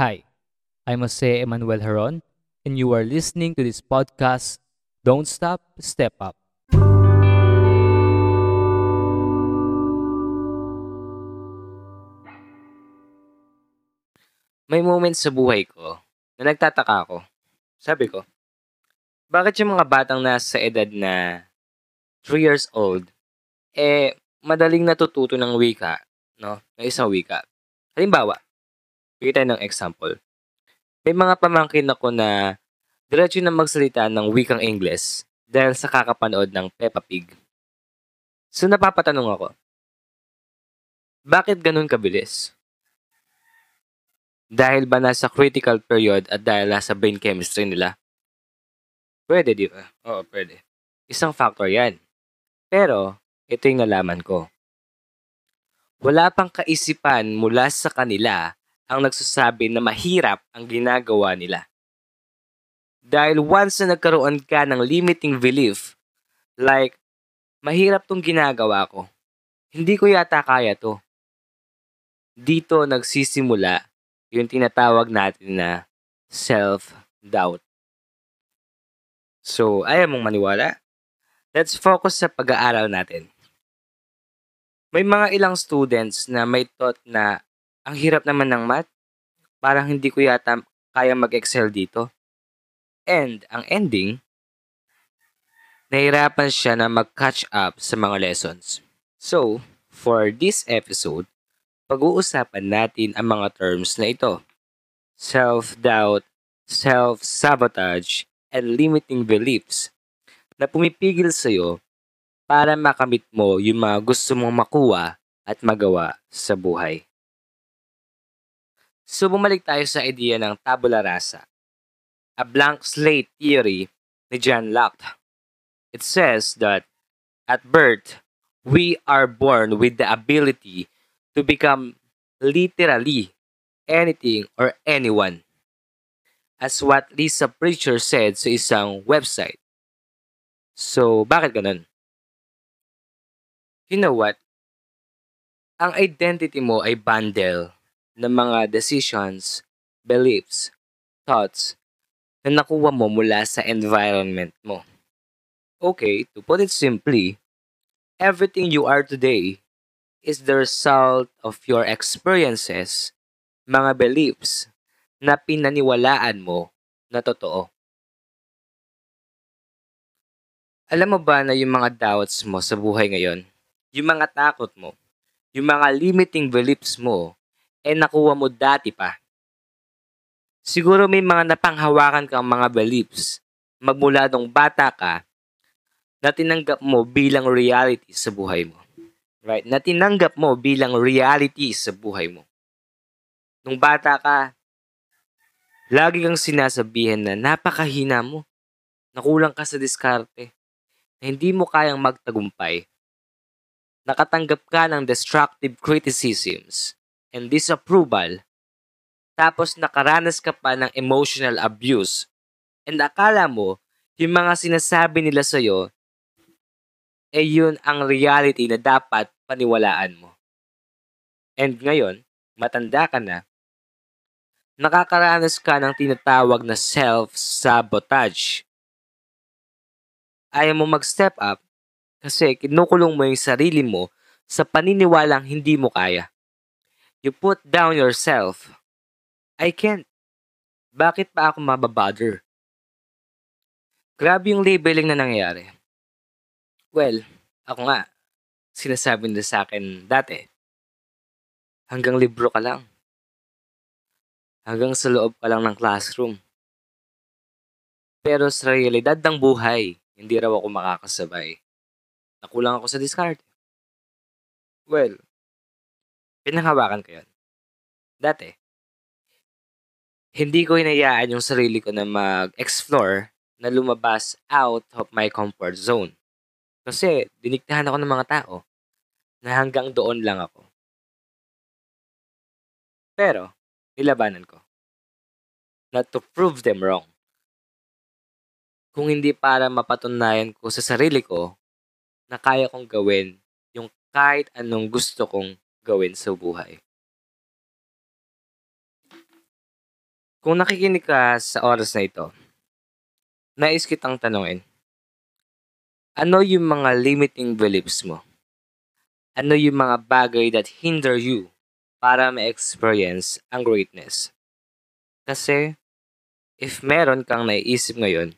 Hi, I'm Jose Emmanuel Heron, and you are listening to this podcast, Don't Stop, Step Up. May moment sa buhay ko na nagtataka ako. Sabi ko, bakit yung mga batang nasa edad na 3 years old, eh, madaling natututo ng wika, no? Ng isang wika. Halimbawa, bigyan tayo ng example. May mga pamangkin ako na diretso na magsalita ng wikang Ingles dahil sa kakapanood ng Peppa Pig. So napapatanong ako, bakit ganun kabilis? Dahil ba nasa critical period at dahil nasa brain chemistry nila? Pwede, di ba? Oo, pwede. Isang factor yan. Pero, ito yung nalaman ko. Wala pang kaisipan mula sa kanila ang nagsasabi na mahirap ang ginagawa nila. Dahil once na nagkaroon ka ng limiting belief, like, mahirap tong ginagawa ko. Hindi ko yata kaya to. Dito nagsisimula yung tinatawag natin na self-doubt. So, ayaw mong maniwala? Let's focus sa pag-aaral natin. May mga ilang students na may thought na ang hirap naman ng math. Parang hindi ko yata kaya mag-excel dito. And ang ending, nahirapan siya na mag-catch up sa mga lessons. So, for this episode, pag-uusapan natin ang mga terms na ito. Self-doubt, self-sabotage, and limiting beliefs na pumipigil sa iyo para makamit mo yung mga gusto mong makuha at magawa sa buhay. So bumalik tayo sa idea ng tabula rasa, a blank slate theory ni John Locke. It says that at birth, we are born with the ability to become literally anything or anyone. As what Lisa Preacher said sa isang website. So, bakit ganun? You know what? Ang identity mo ay bundle ng mga decisions, beliefs, thoughts na nakuha mo mula sa environment mo. Okay, to put it simply, everything you are today is the result of your experiences, mga beliefs na pinaniwalaan mo na totoo. Alam mo ba na yung mga doubts mo sa buhay ngayon, yung mga takot mo, yung mga limiting beliefs mo, eh nakuha mo dati pa. Siguro may mga napanghawakan kang mga beliefs magmula nung bata ka na tinanggap mo bilang reality sa buhay mo. Right? Na tinanggap mo bilang reality sa buhay mo. Nung bata ka, lagi kang sinasabihan na napakahina mo. Nakulang ka sa diskarte. Na hindi mo kayang magtagumpay. Nakatanggap ka ng destructive criticisms and disapproval. Tapos nakaranas ka pa ng emotional abuse. And akala mo, yung mga sinasabi nila sa'yo eh yun ang reality na dapat paniwalaan mo. And ngayon, matanda ka na, nakakaranas ka ng tinatawag na self-sabotage. Ayaw mo mag-step up kasi kinukulong mo yung sarili mo sa paniniwalang hindi mo kaya. You put down yourself. I can't. Bakit pa ako mababother? Grabe yung labeling na nangyayari. Well, ako nga, sinasabi nila sa akin dati, hanggang libro ka lang. Hanggang sa loob ka lang ng classroom. Pero sa realidad ng buhay, hindi raw ako makakasabay. Nakulang ako sa discard. Well, pinanghawakan ko yun. Dati, hindi ko hinayaan yung sarili ko na mag-explore na lumabas out of my comfort zone. Kasi diniktahan ako ng mga tao na hanggang doon lang ako. Pero, nilabanan ko. Not to prove them wrong. Kung hindi para mapatunayan ko sa sarili ko na kaya kong gawin yung kahit anong gusto kong gawin sa buhay. Kung nakikinig ka sa oras na ito, nais kitang tanungin, ano yung mga limiting beliefs mo? Ano yung mga bagay that hinder you para ma-experience ang greatness? Kasi, if meron kang naiisip ngayon,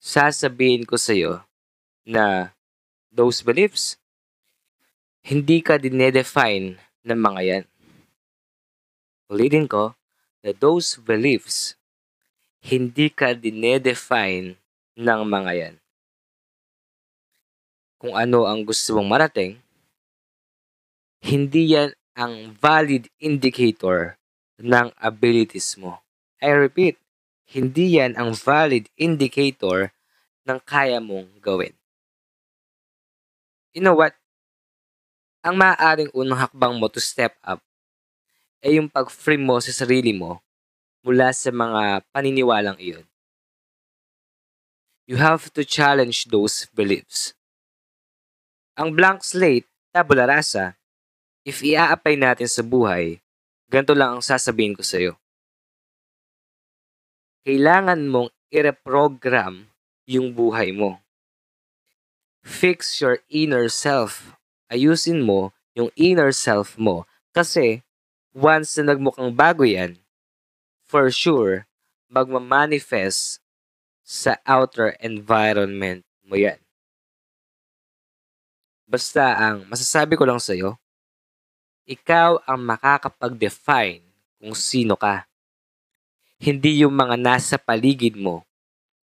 sasabihin ko sa'yo na those beliefs, hindi ka dinedefine ng mga yan. Ulitin ko, na those beliefs, hindi ka dinedefine ng mga yan. Kung ano ang gusto mong marating, hindi yan ang valid indicator ng abilities mo. I repeat, hindi yan ang valid indicator ng kaya mong gawin. You know what? Ang maaaring unang hakbang mo to step up ay yung pag-free mo sa sarili mo mula sa mga paniniwalang iyon. You have to challenge those beliefs. Ang blank slate, tabula rasa, if ia-apply natin sa buhay, ganito lang ang sasabihin ko sa iyo. Kailangan mong i-reprogram yung buhay mo. Fix your inner self. Ayusin mo yung inner self mo. Kasi once na nagmukhang bago yan, for sure, magmamanifest sa outer environment mo yan. Basta ang masasabi ko lang sa'yo, ikaw ang makakapag-define kung sino ka. Hindi yung mga nasa paligid mo,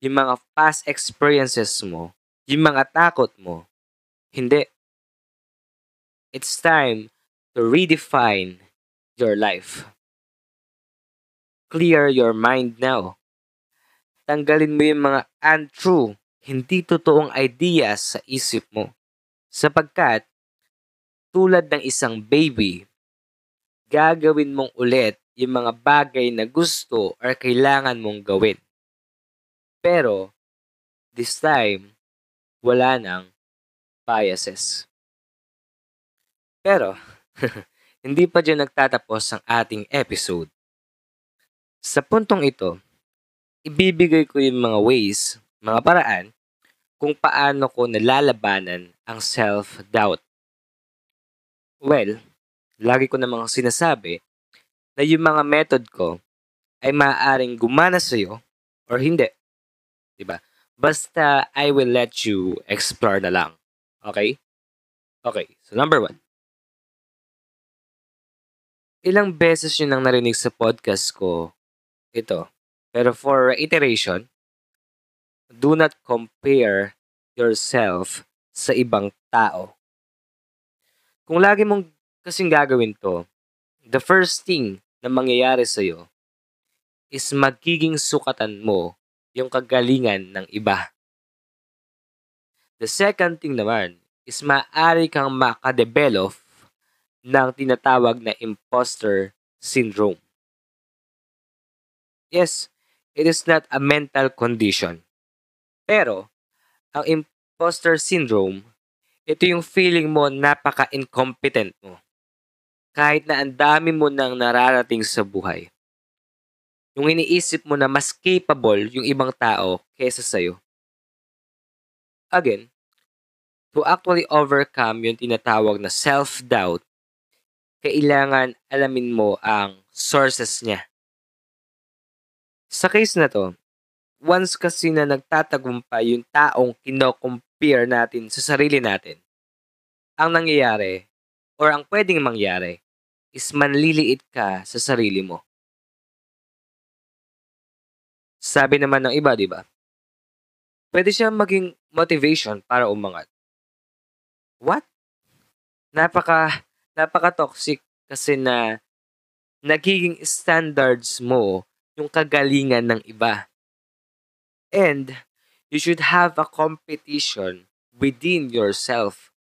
yung mga past experiences mo, yung mga takot mo. Hindi. It's time to redefine your life. Clear your mind now. Tanggalin mo yung mga untrue, hindi totoong ideas sa isip mo. Sapagkat, tulad ng isang baby, gagawin mong ulit yung mga bagay na gusto or kailangan mong gawin. Pero, this time, wala nang biases. Pero, Hindi pa dyan nagtatapos ang ating episode. Sa puntong ito, ibibigay ko yung mga ways, mga paraan, kung paano ko nalalabanan ang self-doubt. Well, lagi ko namang sinasabi na yung mga method ko ay maaaring gumana sa iyo or hindi. 'Di ba? Basta I will let you explore na lang. Okay? Okay, so number one. Ilang beses yun ang narinig sa podcast ko ito. Pero for iteration, do not compare yourself sa ibang tao. Kung lagi mong kasing gagawin to, the first thing na mangyayari sa'yo is magiging sukatan mo yung kagalingan ng iba. The second thing naman is maaari kang makadevelop ng tinatawag na imposter syndrome. Yes, it is not a mental condition. Pero, ang imposter syndrome, ito yung feeling mo napaka-incompetent mo. Kahit na ang dami mo nang nararating sa buhay. Yung iniisip mo na mas capable yung ibang tao kesa sa'yo. Again, to actually overcome yung tinatawag na self-doubt, kailangan alamin mo ang sources niya. Sa case na to, once kasi na nagtatagumpay yung taong kino-compare natin sa sarili natin, ang nangyayari or ang pwedeng mangyari is manliliit ka sa sarili mo. Sabi naman ng iba, di ba? Pwede siya maging motivation para umangat. What? Napaka napaka-toxic kasi na nagiging standards mo yung kagalingan ng iba. And you should have a competition within yourself.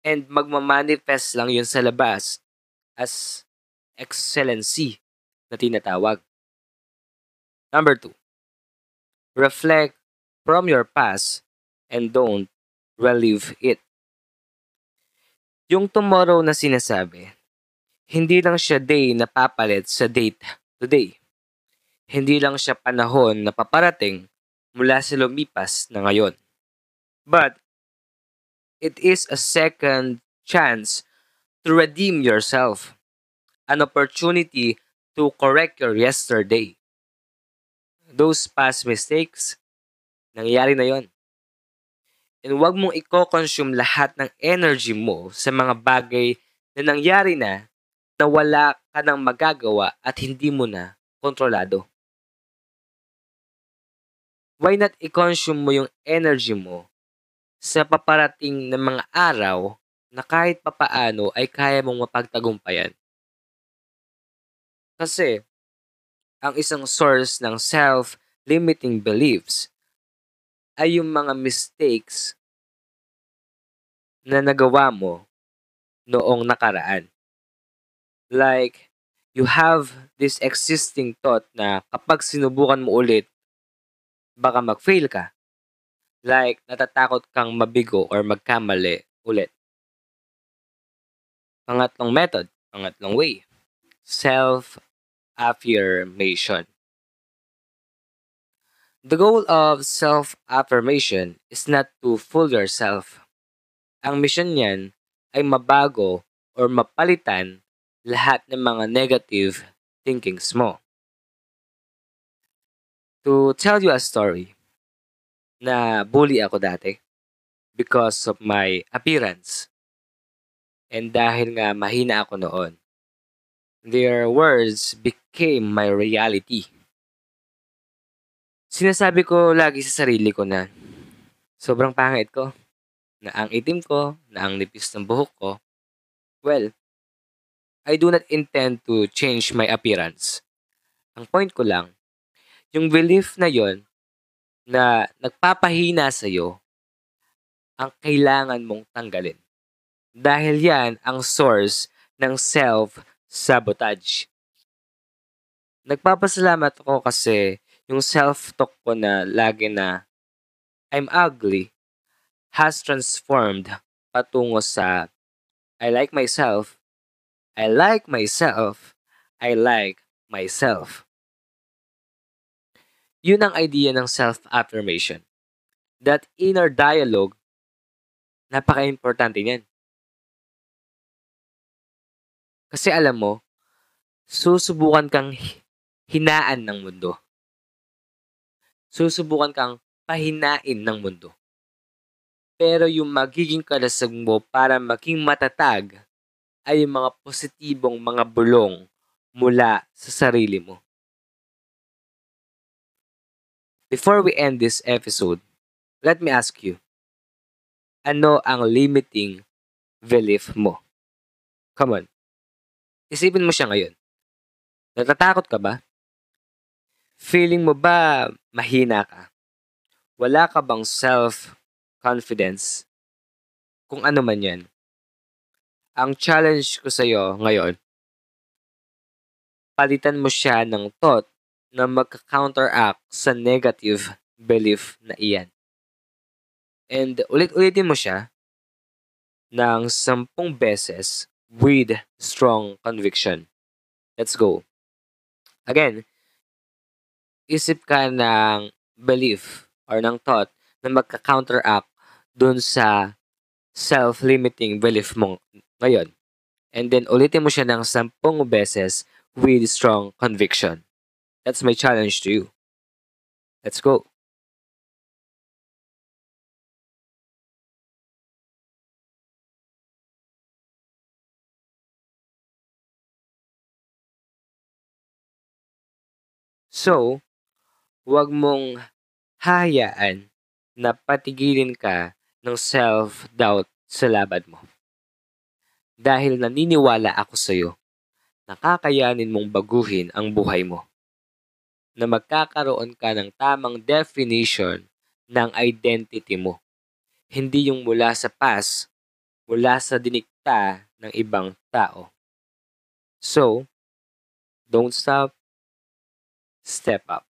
And magmamanifest lang yun sa labas as excellency na tinatawag. Number two, reflect from your past and don't relive it. Yung tomorrow na sinasabi, Hindi lang siya day na papalit sa date today. Hindi lang siya panahon na paparating mula sa lumipas na ngayon. But it is a second chance to redeem yourself. An opportunity to correct your yesterday. Those past mistakes, nangyari na yon. And huwag mong i-consume lahat ng energy mo sa mga bagay na nangyari na na wala ka nang magagawa at hindi mo na kontrolado. Why not i-consume mo yung energy mo sa paparating na mga araw na kahit papaano ay kaya mong mapagtagumpayan? Kasi, ang isang source ng self-limiting beliefs ay yung mga mistakes na nagawa mo noong nakaraan. Like, you have this existing thought na kapag sinubukan mo ulit, baka mag-fail ka. Like, natatakot kang mabigo or magkamali ulit. Pangatlong method, pangatlong way, self-affirmation. The goal of self-affirmation is not to fool yourself. Ang mission niyan ay mabago or mapalitan lahat ng mga negative thinkings mo. To tell you a story, na bully ako dati because of my appearance. And dahil nga mahina ako noon, their words became my reality. Sinasabi ko lagi sa sarili ko na sobrang pangit ko, na ang itim ko, na ang nipis ng buhok ko. Well, I do not intend to change my appearance. Ang point ko lang, yung belief na yon na nagpapahina sa'yo, ang kailangan mong tanggalin. Dahil yan ang source ng self-sabotage. Nagpapasalamat ako kasi yung self-talk ko na lagi na I'm ugly has transformed patungo sa I like myself, I like myself, I like myself. Yun ang idea ng self-affirmation. That inner dialogue, napaka-importante niyan. Kasi alam mo, susubukan kang hinaan ng mundo. Susubukan kang pahinain ng mundo. Pero yung magiging kalasag mo para maging matatag ay yung mga positibong mga bulong mula sa sarili mo. Before we end this episode, let me ask you, ano ang limiting belief mo? Come on. Isipin mo siya ngayon. Natatakot ka ba? Feeling mo ba mahina ka? Wala ka bang self confidence, kung ano man yan. Ang challenge ko sa iyo ngayon, palitan mo siya ng thought na magka-counteract sa negative belief na iyan. And ulit-ulitin mo siya ng sampung beses with strong conviction. Let's go. Again, isip ka ng belief or ng thought na magka-counteract dun sa self-limiting belief mo ngayon. And then ulitin mo siya ng sampung beses with strong conviction. That's my challenge to you. Let's go. So, huwag mong hayaan na patigilin ka ng self-doubt sa labad mo. Dahil naniniwala ako sa iyo, nakakayanin mong baguhin ang buhay mo. Na magkakaroon ka ng tamang definition ng identity mo. Hindi yung mula sa past, mula sa dinikta ng ibang tao. So, don't stop, step up.